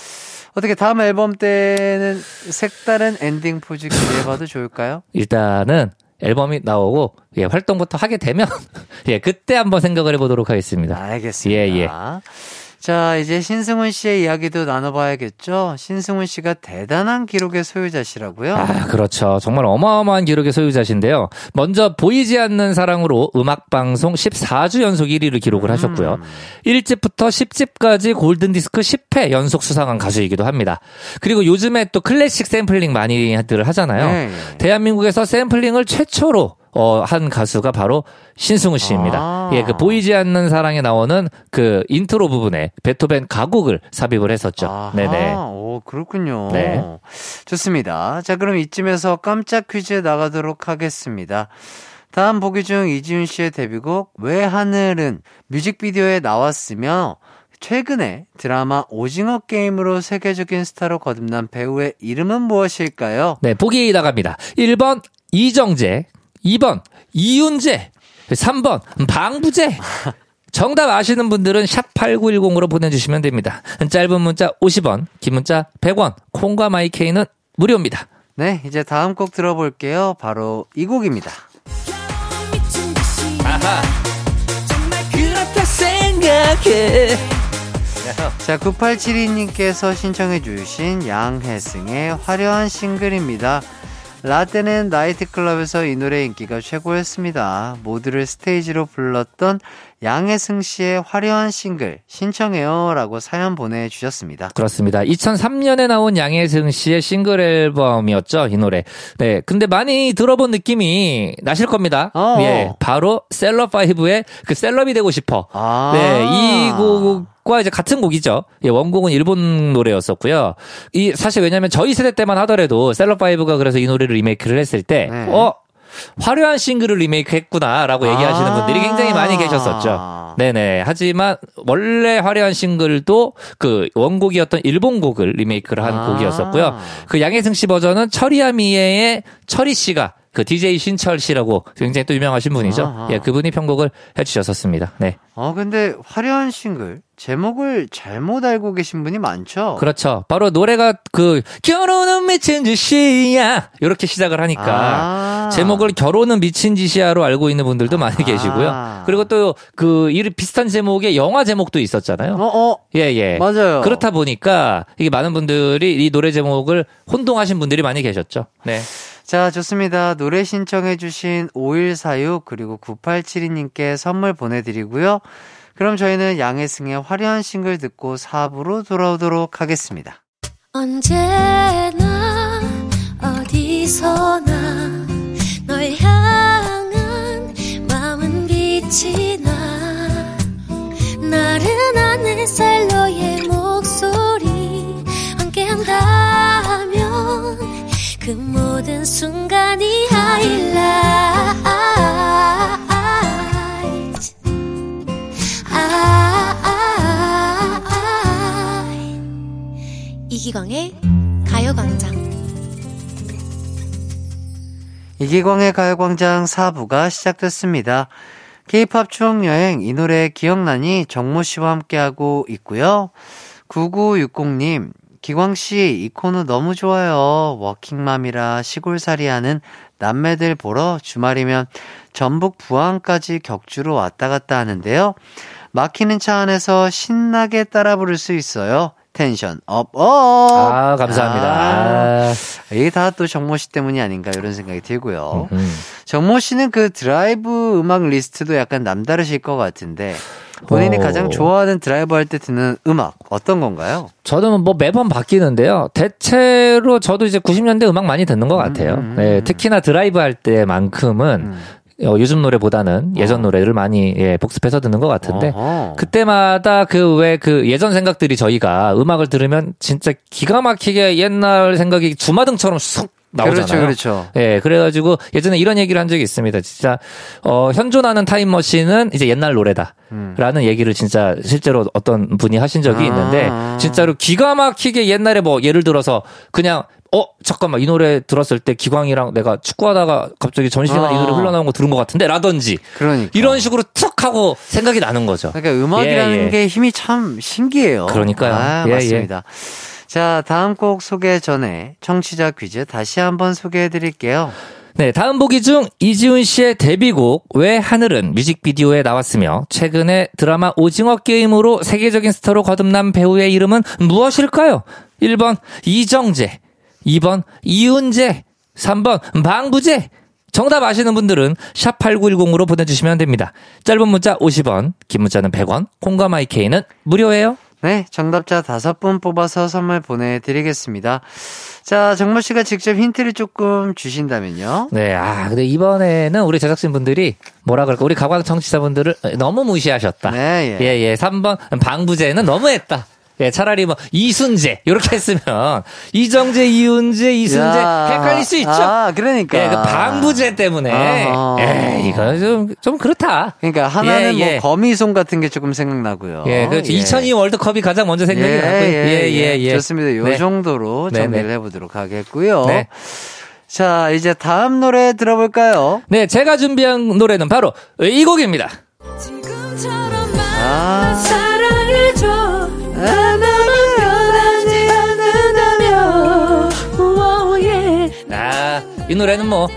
어떻게 다음 앨범 때는 색다른 엔딩 포즈 기대해봐도 좋을까요? 일단은 앨범이 나오고 예, 활동부터 하게 되면 예, 그때 한번 생각을 해보도록 하겠습니다. 알겠습니다. 예, 예. 자, 이제 신승훈 씨의 이야기도 나눠봐야겠죠? 신승훈 씨가 대단한 기록의 소유자시라고요? 아, 그렇죠. 정말 어마어마한 기록의 소유자신데요. 먼저 보이지 않는 사랑으로 음악방송 14주 연속 1위를 기록을 하셨고요. 음. 1집부터 10집까지 골든디스크 10회 연속 수상한 가수이기도 합니다. 그리고 요즘에 또 클래식 샘플링 많이들 하잖아요. 네, 네. 대한민국에서 샘플링을 최초로 어, 한 가수가 바로 신승훈 씨입니다. 아. 예, 그 보이지 않는 사랑에 나오는 그 인트로 부분에 베토벤 가곡을 삽입을 했었죠. 아하, 네네. 오, 그렇군요. 네. 좋습니다. 자, 그럼 이쯤에서 깜짝 퀴즈 나가도록 하겠습니다. 다음 보기 중 이지훈 씨의 데뷔곡 왜 하늘은 뮤직비디오에 나왔으며 최근에 드라마 오징어 게임으로 세계적인 스타로 거듭난 배우의 이름은 무엇일까요? 네, 보기 나갑니다. 1번 이정재, 2번 이윤재, 3번 방부재, 정답 아시는 분들은 샵 8910으로 보내주시면 됩니다. 짧은 문자 50원, 긴 문자 100원, 콩과 마이케이는 무료입니다. 네, 이제 다음 곡 들어볼게요. 바로 이 곡입니다. 아하. 자, 9872님께서 신청해주신 양혜승의 화려한 싱글입니다. 라떼는 나이트클럽에서 이 노래 인기가 최고였습니다. 모두를 스테이지로 불렀던 양혜승 씨의 화려한 싱글 신청해요 라고 사연 보내주셨습니다. 그렇습니다. 2003년에 나온 양혜승 씨의 싱글 앨범이었죠, 이 노래. 네. 근데 많이 들어본 느낌이 나실 겁니다. 어. 예. 바로 셀럽 5의 그 셀럽이 되고 싶어. 아. 네. 이 곡 과 이제 같은 곡이죠. 예, 원곡은 일본 노래였었고요. 이, 사실 왜냐면 저희 세대 때만 하더라도 셀럽 5가 그래서 이 노래를 리메이크를 했을 때, 네. 어? 화려한 싱글을 리메이크 했구나라고 얘기하시는 아. 분들이 굉장히 많이 계셨었죠. 네네. 하지만 원래 화려한 싱글도 그 원곡이었던 일본 곡을 리메이크를 한 아. 곡이었었고요. 그 양혜승 씨 버전은 철이야 미에의 철이 씨가 그 DJ 신철 씨라고 굉장히 또 유명하신 분이죠. 아하. 예, 그분이 편곡을 해주셨었습니다. 네. 어, 근데 화려한 싱글 제목을 잘못 알고 계신 분이 많죠? 그렇죠. 바로 노래가 그 결혼은 미친 짓이야 이렇게 시작을 하니까 아. 제목을 결혼은 미친 짓이야로 알고 있는 분들도 많이 아. 계시고요. 그리고 또 그 비슷한 제목의 영화 제목도 있었잖아요. 어, 어, 예, 예. 맞아요. 그렇다 보니까 이게 많은 분들이 이 노래 제목을 혼동하신 분들이 많이 계셨죠. 네. 자, 좋습니다. 노래 신청해주신 5146 그리고 9872님께 선물 보내드리고요. 그럼 저희는 양혜승의 화려한 싱글 듣고 4부로 돌아오도록 하겠습니다. 언제나 어디서나 널 향한 마음은 빛이 나 나른한 햇살 너의 목소리 함께한다면 그모 든 순간이 이기광의 가요광장 이기광의 가요광장 4부가 시작됐습니다. K-팝 추억여행 이 노래 기억나니 정모 씨와 함께하고 있고요. 9960님, 기광씨 이 코너 너무 좋아요. 워킹맘이라 시골살이 하는 남매들 보러 주말이면 전북 부안까지 격주로 왔다 갔다 하는데요. 막히는 차 안에서 신나게 따라 부를 수 있어요. tension up, up! 아, 감사합니다. 아, 이게 다 또 정모 씨 때문이 아닌가 이런 생각이 들고요. 음. 정모 씨는 그 드라이브 음악 리스트도 약간 남다르실 것 같은데 본인이 어. 가장 좋아하는 드라이브 할 때 듣는 음악 어떤 건가요? 저는 뭐 매번 바뀌는데요. 대체로 저도 이제 90년대 음악 많이 듣는 것 같아요. 음, 음, 네, 음. 특히나 드라이브 할 때만큼은 음. 어, 요즘 노래보다는 예전 어. 노래를 많이 예, 복습해서 듣는 것 같은데 어허. 그때마다 그 왜그 예전 생각들이 저희가 음악을 들으면 진짜 기가 막히게 옛날 생각이 주마등처럼 쑥 나오잖아요. 그렇죠, 그렇죠. 예, 그래가지고 예전에 이런 얘기를 한 적이 있습니다. 진짜, 어, 현존하는 타임머신은 이제 옛날 노래다. 음. 라는 얘기를 진짜 실제로 어떤 분이 하신 적이 아. 있는데, 진짜로 기가 막히게 옛날에 뭐 예를 들어서 그냥, 어, 잠깐만, 이 노래 들었을 때 기광이랑 내가 축구하다가 갑자기 점심시간에 이 노래 아. 흘러나온 거 들은 것 같은데? 라든지. 그러니까. 이런 식으로 툭 하고 생각이 나는 거죠. 그러니까 음악이라는 예, 예. 게 힘이 참 신기해요. 그러니까요. 아, 예, 맞습니다. 자, 다음 곡 소개 전에 청취자 퀴즈 다시 한번 소개해 드릴게요. 네, 다음 보기 중 이지훈 씨의 데뷔곡 왜 하늘은 뮤직비디오에 나왔으며 최근에 드라마 오징어 게임으로 세계적인 스타로 거듭난 배우의 이름은 무엇일까요? 1번 이정재, 2번 이은재, 3번 방부재. 정답 아시는 분들은 샵 8910으로 보내주시면 됩니다. 짧은 문자 50원, 긴 문자는 100원, 콩과 마이케이는 무료예요. 네, 정답자 다섯 분 뽑아서 선물 보내드리겠습니다. 자, 정모 씨가 직접 힌트를 조금 주신다면요. 네, 아, 근데 이번에는 우리 제작진 분들이 뭐라 그럴까, 우리 가광 청취자분들을 너무 무시하셨다. 네, 예. 예, 예. 3번, 방부제는 너무했다. 예, 차라리 뭐, 이순재, 이렇게 했으면, 이정재, 이윤재, 이순재, 야, 헷갈릴 수 있죠? 아, 그러니까. 예, 그 방부제 때문에, 아하. 예, 이거 좀, 좀 그렇다. 그러니까 하나는 예, 예. 뭐 거미손 같은 게 조금 생각나고요. 예, 그렇죠. 2002 월드컵이 가장 먼저 생각이 예, 나고요. 예, 예, 좋습니다. 요 네. 정도로 네, 정리를 네. 해보도록 하겠고요. 네. 자, 이제 다음 노래 들어볼까요? 네, 제가 준비한 노래는 바로 이 곡입니다. 지금처럼 아. 사랑해줘 나만 변하지 않는다면. 아, 이 노래는 뭐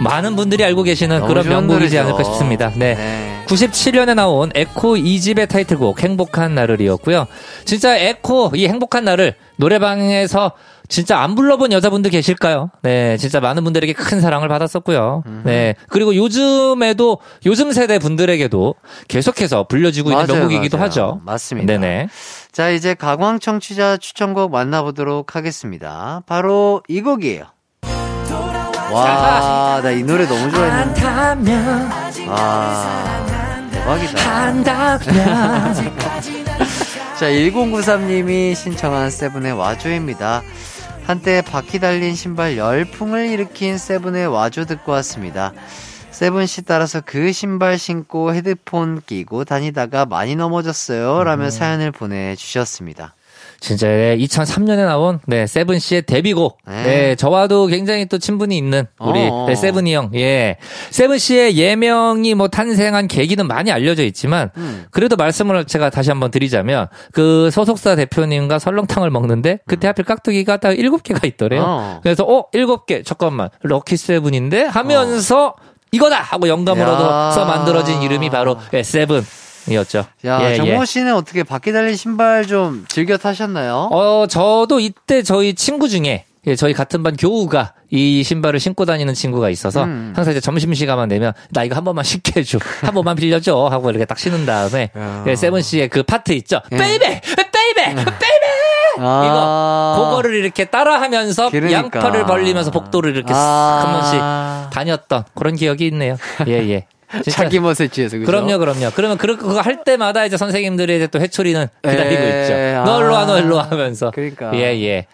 많은 분들이 알고 계시는 그런 명곡이지 노래죠. 않을까 싶습니다. 네. 네. 97년에 나온 에코 2집의 타이틀곡 행복한 날을이었고요. 진짜 에코 이 행복한 날을 노래방에서 진짜 안 불러본 여자분들 계실까요? 네, 진짜 많은 분들에게 큰 사랑을 받았었고요. 네, 그리고 요즘에도 요즘 세대 분들에게도 계속해서 불려지고 있는 맞아요, 명곡이기도 맞아요. 하죠. 맞습니다. 네네. 자, 이제 가광 청취자 추천곡 만나보도록 하겠습니다. 바로 이 곡이에요. 와, 나 이 노래 너무 좋아했는데. 와, 대박이다. 한다면 자, 1093님이 신청한 세븐의 와줘입니다. 한때 바퀴 달린 신발 열풍을 일으킨 세븐의 와줘 듣고 왔습니다. 세븐 씨 따라서 그 신발 신고 헤드폰 끼고 다니다가 많이 넘어졌어요. 라며 사연을 보내주셨습니다. 진짜 2003년에 나온 네 세븐 씨의 데뷔곡. 네. 네. 저와도 굉장히 또 친분이 있는 우리 어. 네, 세븐이 형. 예. 세븐 씨의 예명이 뭐 탄생한 계기는 많이 알려져 있지만 음. 그래도 말씀을 제가 다시 한번 드리자면 그 소속사 대표님과 설렁탕을 먹는데 그때 하필 깍두기가 딱 일곱 개가 있더래요. 어. 그래서 어 일곱 개 잠깐만 lucky seven인데 하면서 이거다 하고 야. 얻어서 만들어진 이름이 바로 예, 세븐 이었죠. 야, 예, 예. 정모 씨는 어떻게 바퀴 달린 신발 좀 즐겨 타셨나요? 어, 저도 이때 저희 친구 중에 예, 저희 같은 반 교우가 이 신발을 신고 다니는 친구가 있어서 음. 항상 이제 점심 시간만 되면 나 이거 한 번만 신게 해줘. 한 번만 빌려줘. 하고 이렇게 딱 신은 다음에 야. 예, 세븐 씨의 그 파트 있죠. 예. Baby! Baby! Baby! 아. 그거를 이렇게 따라하면서 그러니까. 양팔을 벌리면서 복도를 이렇게 싹 아. 한 번씩 다녔던 그런 기억이 있네요. 예, 예. 자기 멋에 취해서 그죠? 그럼요, 그럼요. 그러면 그- 그거 할 때마다 이제 선생님들이 이제 또 회초리는 기다리고 에, 있죠. 아. 너 일로 와, 너 일로 와 하면서. 그러니까. 예, 예.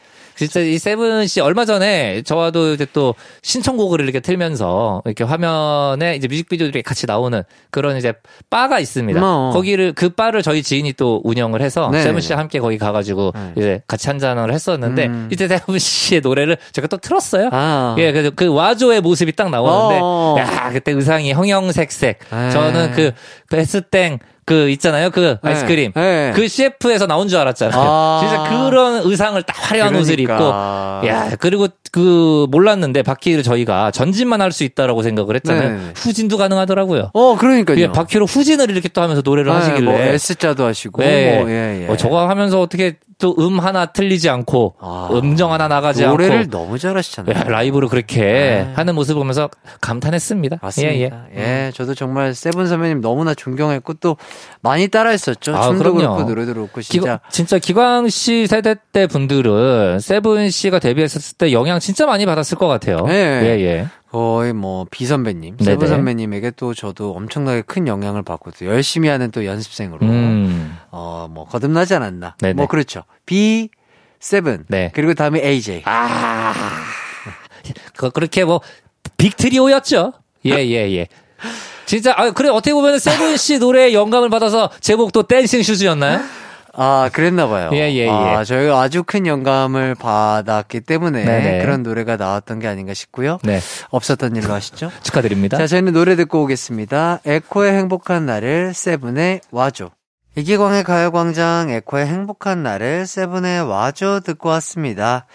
진짜 이 세븐 씨 얼마 전에 저와도 이제 또 신청곡을 이렇게 틀면서 이렇게 화면에 이제 뮤직비디오들이 같이 나오는 그런 이제 바가 있습니다. 어. 거기를 그 바를 저희 지인이 또 운영을 해서 네. 세븐 씨와 함께 거기 가가지고 네. 이제 같이 한 잔을 했었는데 음. 이때 세븐 씨의 노래를 제가 또 틀었어요. 아. 예, 그래서 그 와줘의 모습이 딱 나오는데, 어. 야, 그때 의상이 형형색색. 에. 저는 그 베스땡 그 있잖아요, 그 네. 아이스크림. 네. 그 CF에서 나온 줄 알았잖아요. 아. 진짜 그런 의상을 딱 화려한 옷을 입고, 그러니까. 야, 그리고 그 몰랐는데 바퀴를 저희가 전진만 할 수 있다라고 생각을 했잖아요. 네. 후진도 가능하더라고요. 어, 그러니까요. 예, 바퀴로 후진을 이렇게 또 하면서 노래를 네, 하시길래. 뭐 S자도 하시고 네. 뭐 예, 예. 어, 저거 하면서 어떻게 또 음 하나 틀리지 않고, 아. 음정 하나 나가지 않고. 노래를 너무 잘하시잖아요. 야, 라이브로 그렇게 네. 하는 모습 보면서 감탄했습니다. 맞습니다. 예, 예, 예. 저도 정말 세븐 선배님 너무나 존경했고 또 많이 따라했었죠. 아, 춤도 그럼요. 그렇고 노래도 그렇고 진짜. 기광, 진짜 기광 씨 세대 때 분들은 세븐 씨가 데뷔했었을 때 영향 진짜 많이 받았을 것 같아요. 네. 예, 예. 거의 뭐 비 선배님, 네네. 세븐 선배님에게 또 저도 엄청나게 큰 영향을 받고 또 열심히 하는 또 연습생으로 음. 어뭐 거듭나지 않았나. 네네. 뭐 그렇죠. 비 세븐 네. 그리고 다음에 AJ. 아. 그, 그렇게 뭐, big 트리오였죠. 예, 예, 예. 진짜, 아, 그래, 어떻게 보면 세븐 씨 노래에 영감을 받아서 제목도 Dancing Shoes였나요? 아, 그랬나 봐요. 예, 예, 예. 아, 저희가 아주 큰 영감을 받았기 때문에 네네. 그런 노래가 나왔던 게 아닌가 싶고요. 네. 없었던 일로 하시죠. 축하드립니다. 자, 저희는 노래 듣고 오겠습니다. 에코의 행복한 나를 세븐의 와줘. 이기광의 가요광장 에코의 행복한 나를 세븐의 와줘 듣고 왔습니다.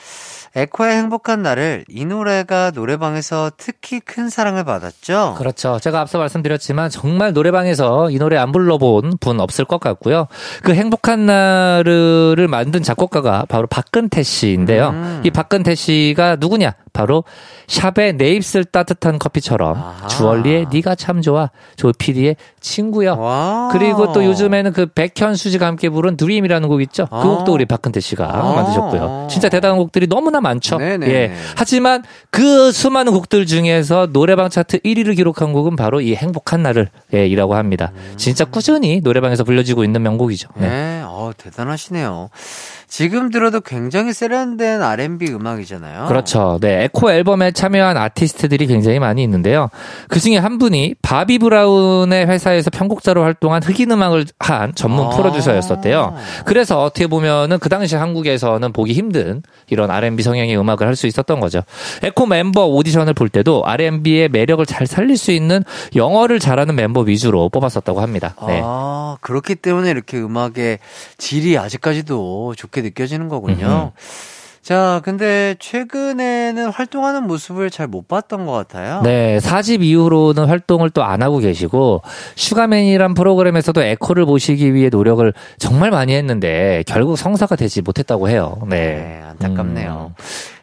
에코의 행복한 나를 이 노래가 노래방에서 특히 큰 사랑을 받았죠. 그렇죠. 제가 앞서 말씀드렸지만 정말 노래방에서 이 노래 안 불러본 분 없을 것 같고요. 그 행복한 나를 만든 작곡가가 바로 박근태 씨인데요. 음. 이 박근태 씨가 누구냐? 바로 샵의 내 입술 따뜻한 커피처럼 아하. 주얼리의 네가 참 좋아 조피디의 친구요. 와. 그리고 또 요즘에는 그 백현 수지가 함께 부른 Dream이라는 곡 있죠. 그 아. 곡도 우리 박근태 씨가 아. 만드셨고요. 진짜 대단한 곡들이 너무나 많죠. 네네. 예. 하지만 그 수많은 곡들 중에서 노래방 차트 1위를 기록한 곡은 바로 이 행복한 날을 예, 이라고 합니다. 진짜 꾸준히 노래방에서 불려지고 있는 명곡이죠. 네. 네, 어, 대단하시네요. 지금 들어도 굉장히 세련된 R&B 음악이잖아요. 그렇죠. 네. 에코 앨범에 참여한 아티스트들이 굉장히 많이 있는데요. 그 중에 한 분이 바비 브라운의 회사에서 편곡자로 활동한 흑인 음악을 한 전문 아. 프로듀서였었대요. 그래서 어떻게 보면은 그 당시 한국에서는 보기 힘든 이런 R&B 성향의 음악을 할 수 있었던 거죠. 에코 멤버 오디션을 볼 때도 R&B의 매력을 잘 살릴 수 있는 영어를 잘하는 멤버 위주로 뽑았었다고 합니다. 네. 아, 아, 그렇기 때문에 이렇게 음악의 질이 아직까지도 좋게 느껴지는 거군요. 자, 근데 최근에는 활동하는 모습을 잘 못 봤던 것 같아요. 네, 4집 이후로는 활동을 또 안 하고 계시고 슈가맨이란 프로그램에서도 에코를 보시기 위해 노력을 정말 많이 했는데 결국 성사가 되지 못했다고 해요. 네. 네, 안타깝네요.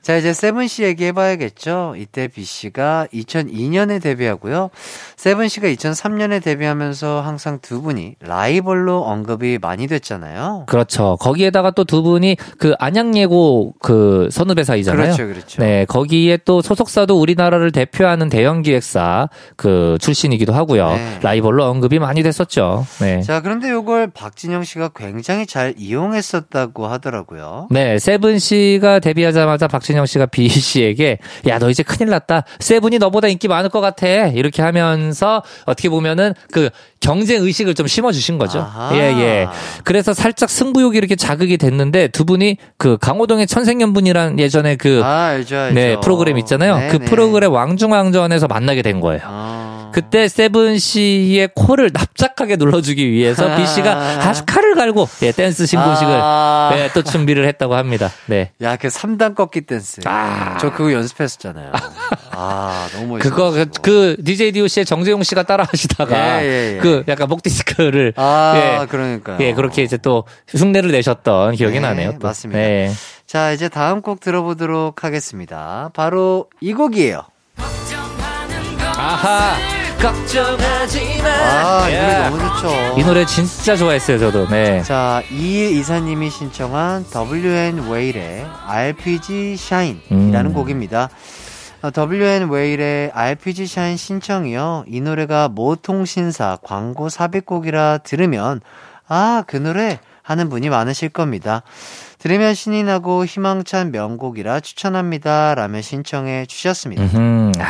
자, 이제 세븐 씨 얘기해봐야겠죠. 이때 비 씨가 2002년에 데뷔하고요. 세븐 씨가 2003년에 데뷔하면서 항상 두 분이 라이벌로 언급이 많이 됐잖아요. 그렇죠. 거기에다가 또 두 분이 그 안양예고 그 선후배 사이잖아요. 그렇죠, 그렇죠. 네, 거기에 또 소속사도 우리나라를 대표하는 대형 기획사 그 출신이기도 하고요. 네. 라이벌로 언급이 많이 됐었죠. 네. 자, 그런데 이걸 박진영 씨가 굉장히 잘 이용했었다고 하더라고요. 네, 세븐 씨가 데뷔하자마자 박진영 씨가 B 씨에게 야, 너 이제 큰일 났다. 세븐이 너보다 인기 많을 것 같아. 이렇게 하면서 어떻게 보면은 그 경쟁 의식을 좀 심어 주신 거죠. 아하. 예, 예. 그래서 살짝 승부욕이 이렇게 자극이 됐는데 두 분이 그 강호동의 천생연분이란 예전에 그 아, 알죠, 알죠. 네, 프로그램 있잖아요. 네, 그 네. 프로그램 왕중왕전에서 만나게 된 거예요. 아. 그때 세븐 씨의 코를 납작하게 눌러주기 위해서 비 씨가 아주 칼을 갈고 예, 댄스 신고식을 아. 네, 또 준비를 했다고 합니다. 네. 야, 그 3단 꺾기 댄스. 아. 저 그거 연습했었잖아요. 아, 너무 멋있어. 그거 그, 그 DJ DOC의 정재용 씨가 따라 하시다가 예, 예, 예. 그 약간 목 디스크를 아, 예. 그러니까요. 예, 그렇게 이제 또 흉내를 내셨던 기억이 네, 나네요. 또. 맞습니다. 네. 자, 이제 다음 곡 들어보도록 하겠습니다. 바로 이 곡이에요. 아하. 걱정하지 마. 아, 이 노래 예. 너무 좋죠. 이 노래 진짜 좋아했어요, 저도. 네. 자, 이 이사님이 신청한 WN 웨일의 RPG Shine이라는 음. 곡입니다. 어, WN 웨일의 RPG Shine 신청이요. 이 노래가 모 통신사 광고 삽입곡이라 들으면 아, 그 노래 하는 분이 많으실 겁니다. 들으면 신이 나고 희망찬 명곡이라 추천합니다. 라며 신청해 주셨습니다. 음, 아,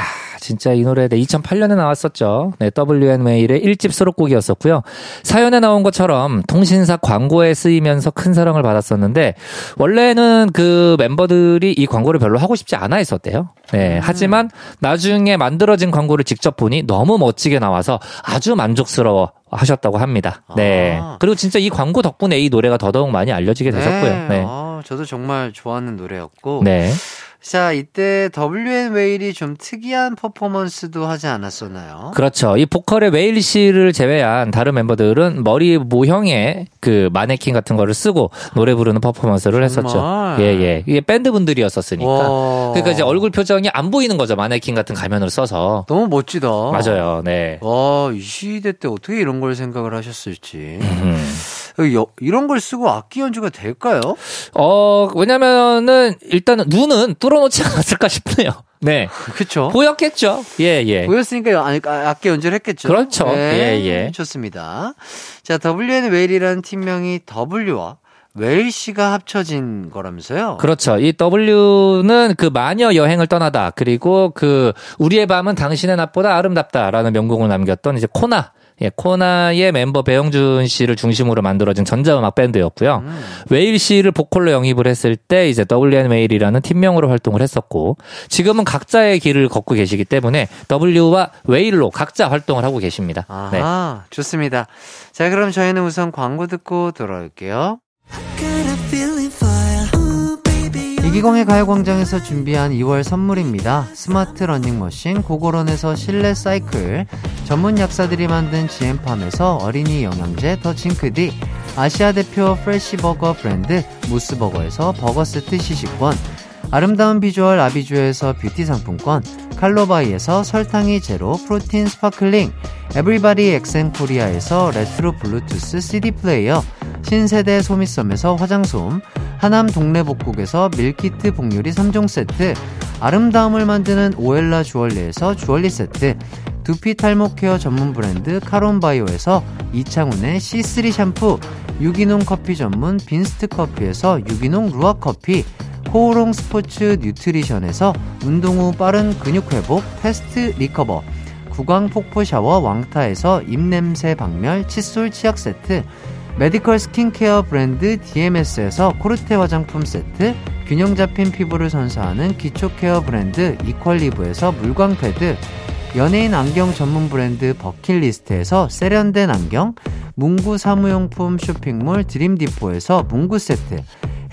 진짜 이 노래 네, 2008년에 나왔었죠. 네, WN 메일의 1집 수록곡이었었고요. 사연에 나온 것처럼 통신사 광고에 쓰이면서 큰 사랑을 받았었는데 원래는 그 멤버들이 이 광고를 별로 하고 싶지 않아 했었대요. 네, 하지만 나중에 만들어진 광고를 직접 보니 너무 멋지게 나와서 아주 만족스러워 하셨다고 합니다. 네. 아. 그리고 진짜 이 광고 덕분에 이 노래가 더더욱 많이 알려지게 되셨고요. 네. 어, 저도 정말 좋아하는 노래였고. 네. 자, 이때 WN 웨일이 좀 특이한 퍼포먼스도 하지 않았었나요? 그렇죠. 이 보컬의 웨일 씨를 제외한 다른 멤버들은 머리 모형의 그 마네킹 같은 거를 쓰고 노래 부르는 퍼포먼스를 했었죠. 정말? 예, 예. 이게 밴드 분들이었었으니까. 와. 그러니까 이제 얼굴 표정이 안 보이는 거죠. 마네킹 같은 가면을 써서. 너무 멋지다. 맞아요. 네. 와, 이 시대 때 어떻게 이런 걸 생각을 하셨을지. 이런 걸 쓰고 악기 연주가 될까요? 어, 왜냐면은 일단은 눈은 뚫어놓지 않았을까 싶네요. 네. 그쵸? 보였겠죠. 예, 예. 보였으니까 아- 아- 악기 연주를 했겠죠. 그렇죠. 네, 예, 예. 좋습니다. 자, WN 웨일이라는 팀명이 W와 웨일 씨가 합쳐진 거라면서요? 그렇죠. 이 W는 그 마녀 여행을 떠나다. 그리고 그 우리의 밤은 당신의 낮보다 아름답다라는 명곡을 남겼던 이제 코나. 예, 코나의 멤버 배영준 씨를 중심으로 만들어진 전자음악 밴드였고요. 음. 웨일 씨를 보컬로 영입을 했을 때 이제 W&웨일이라는 팀명으로 활동을 했었고 지금은 각자의 길을 걷고 계시기 때문에 W와 웨일로 각자 활동을 하고 계십니다. 네. 아하, 좋습니다. 자, 그럼 저희는 우선 광고 듣고 돌아올게요. 이기광의 가요광장에서 준비한 2월 선물입니다. 스마트 러닝머신 고고런에서 실내 사이클, 전문 약사들이 만든 지엠팜에서 어린이 영양제 더 징크디, 아시아 대표 프레시버거 브랜드 모스버거에서 버거 세트 시식권, 아름다운 비주얼 아비주에서 뷰티 상품권, 칼로바이에서 설탕이 제로 프로틴 스파클링, 에브리바디 엑센 코리아에서 레트로 블루투스 CD 플레이어, 신세대 소미섬에서 화장솜, 하남 동래복국에서 밀키트 복요리 3종 세트, 아름다움을 만드는 오엘라 주얼리에서 주얼리 세트, 두피 탈모 케어 전문 브랜드 카론바이오에서 이창훈의 C3 샴푸, 유기농 커피 전문 빈스트 커피에서 유기농 루아 커피, 코오롱 스포츠 뉴트리션에서 운동 후 빠른 근육 회복 패스트 리커버, 구강 폭포 샤워 왕타에서 입냄새 박멸 칫솔 치약 세트, 메디컬 스킨케어 브랜드 DMS에서 코르테 화장품 세트, 균형 잡힌 피부를 선사하는 기초 케어 브랜드 이퀄리브에서 물광 패드, 연예인 안경 전문 브랜드 버킷리스트에서 세련된 안경, 문구 사무용품 쇼핑몰 드림디포에서 문구 세트,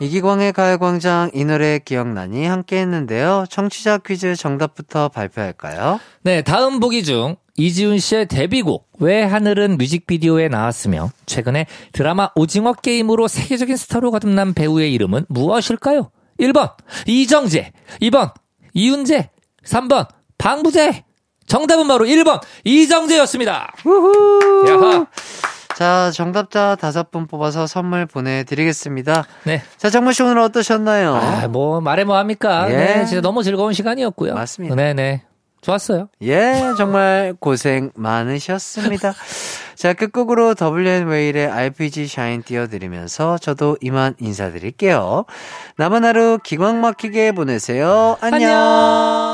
이기광의 가요광장 이 노래 기억나니 함께 했는데요. 청취자 퀴즈 정답부터 발표할까요? 네, 다음 보기 중 이지훈 씨의 데뷔곡 왜 하늘은 뮤직비디오에 나왔으며 최근에 드라마 오징어 게임으로 세계적인 스타로 거듭난 배우의 이름은 무엇일까요? 1번 이정재, 2번 이윤재, 3번 방부제. 정답은 바로 1번 이정재였습니다. 야하. 자, 정답자 다섯 분 뽑아서 선물 보내드리겠습니다. 네. 자, 정모 씨 오늘 어떠셨나요? 아, 뭐 말해 뭐 합니까? 예. 네, 진짜 너무 즐거운 시간이었고요. 맞습니다. 네, 네. 좋았어요. 예, 정말 고생 많으셨습니다. 자, 끝곡으로 WN 웨일의 RPG 샤인 띄워드리면서 저도 이만 인사드릴게요. 남은 하루 기광 막히게 보내세요. 안녕. 안녕.